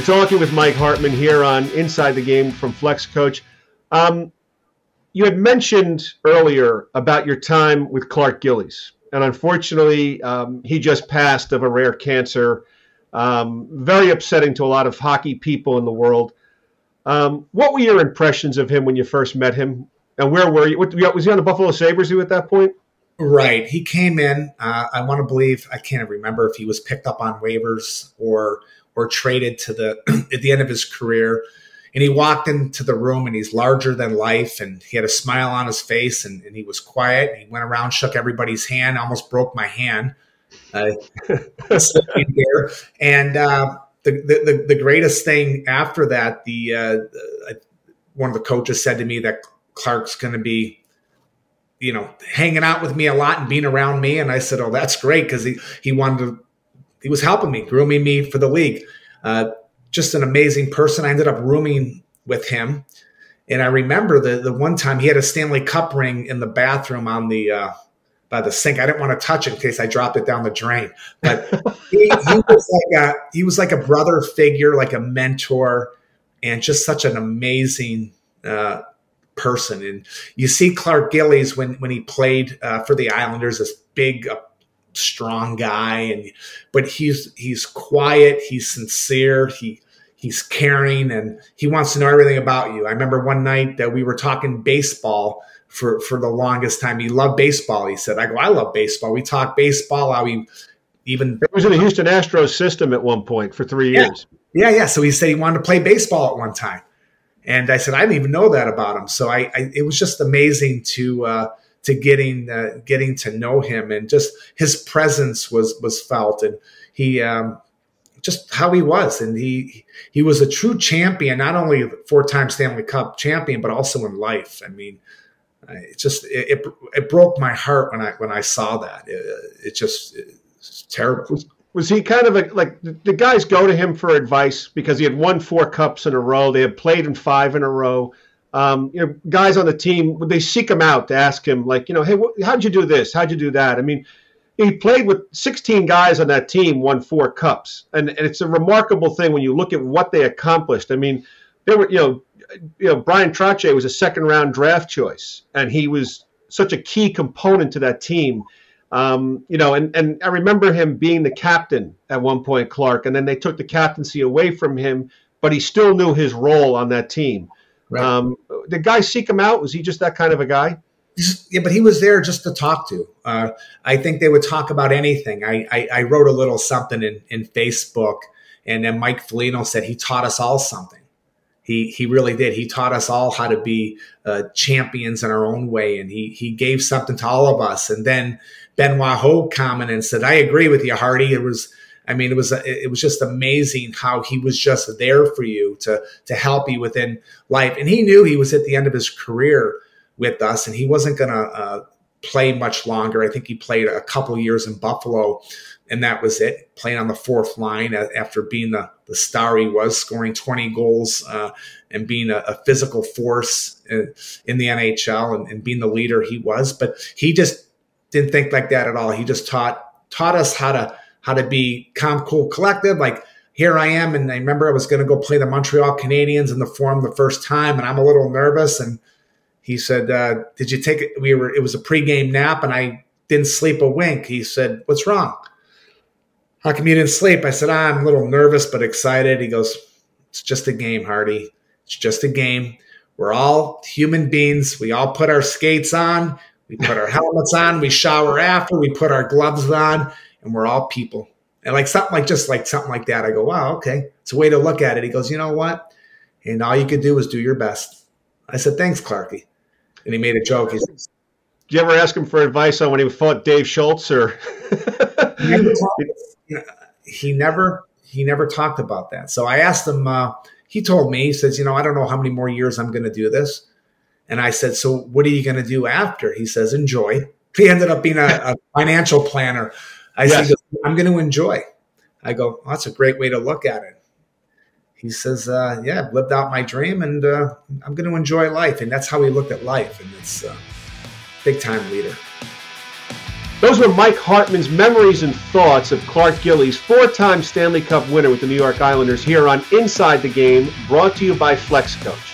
We're talking with Mike Hartman here on Inside the Game from Flex Coach. Um, you had mentioned earlier about your time with Clark Gillies, and unfortunately, um, he just passed of a rare cancer. Um, very upsetting to a lot of hockey people in the world. Um, what were your impressions of him when you first met him, and where were you? Was he on the Buffalo Sabres you at that point? Right. He came in. Uh, I want to believe I can't remember if he was picked up on waivers or or traded to the at the end of his career. And he walked into the room and he's larger than life and he had a smile on his face and, and he was quiet. He went around, shook everybody's hand, almost broke my hand. Uh. And uh, the, the, the greatest thing after that, the uh, one of the coaches said to me that Clark's going to be you know, hanging out with me a lot and being around me. And I said, "Oh, that's great," because he he wanted to he was helping me, grooming me for the league. Uh, just an amazing person. I ended up rooming with him. And I remember the the one time he had a Stanley Cup ring in the bathroom on the uh, by the sink. I didn't want to touch it in case I dropped it down the drain. But he, he, was like a he was like a brother figure, like a mentor, and just such an amazing uh, person. And you see Clark Gillies when when he played uh, for the Islanders, this big, uh, strong guy and but he's he's quiet he's sincere he he's caring and he wants to know everything about you. I remember one night that we were talking baseball for for the longest time. He loved baseball he said. I go i love baseball. We talk baseball how he even it was in the houston astros system at one point for three years. Yeah yeah so he said he wanted to play baseball at one time. And i said i didn't even know that about him. So i, I it was just amazing to uh to getting uh, getting to know him and just his presence was was felt and he um, just how he was and he he was a true champion not only four time Stanley Cup champion but also in life. I mean it just it, it, it broke my heart when I when I saw that. It, it just it's terrible. Was, was he kind of a, like the guys go to him for advice? Because he had won four cups in a row they had played in five in a row um, you know, guys on the team, they seek him out to ask him, like, you know, hey, wh- how'd you do this? How'd you do that? I mean, he played with 16 guys on that team, won four cups, and, and it's a remarkable thing when you look at what they accomplished. I mean, there were, you know, you know, Bryan Trottier was a second round draft choice, and he was such a key component to that team. Um, you know, and, and I remember him being the captain at one point, Clark, and then they took the captaincy away from him, but he still knew his role on that team. Right. Um, did guys seek him out? Was he just that kind of a guy? Yeah, but he was there just to talk to. Uh, I think they would talk about anything. I, I, I wrote a little something in, in Facebook, and then Mike Foligno said he taught us all something. He he really did. He taught us all how to be uh, champions in our own way, and he he gave something to all of us. And then Benoit Hogue commented and said, "I agree with you, Hardy. It was." I mean, it was it was just amazing how he was just there for you to to help you within life, and he knew he was at the end of his career with us, and he wasn't going to uh, play much longer. I think he played a couple years in Buffalo, and that was it. Playing on the fourth line after being the the star he was, scoring twenty goals uh, and being a, a, physical force in, in the NHL and, and being the leader he was, but he just didn't think like that at all. He just taught taught us how to how to be calm, cool, collected. Like here I am, and I remember I was going to go play the Montreal Canadiens in the Forum the first time, and I'm a little nervous. And he said, uh, "Did you take it?" We were. It was a pregame nap, and I didn't sleep a wink. He said, "What's wrong?" How come you didn't sleep? I said, ah, "I'm a little nervous but excited." He goes, "It's just a game, Hardy. It's just a game. We're all human beings. We all put our skates on." We put our helmets on, we shower after, we put our gloves on, and we're all people. And like something like just like something like that, I go, wow, okay. It's a way to look at it. He goes, you know what? And all you could do is do your best. I said, thanks, Clarky. And he made a joke. He said, Did you ever ask him for advice on when he fought Dave Schultz or? he, never talked, he never he never talked about that. So I asked him. Uh, he told me he says, you know, I don't know how many more years I'm going to do this. And I said, so what are you going to do after? He says, enjoy. He ended up being a, a financial planner I yes. said, I'm going to enjoy. I go, that's a great way to look at it. He says, uh, yeah, I've lived out my dream and uh, I'm going to enjoy life. And that's how he looked at life. And it's a uh, big time leader. Those were Mike Hartman's memories and thoughts of Clark Gillies, four time Stanley Cup winner with the New York Islanders, here on Inside the Game, brought to you by Flex Coach.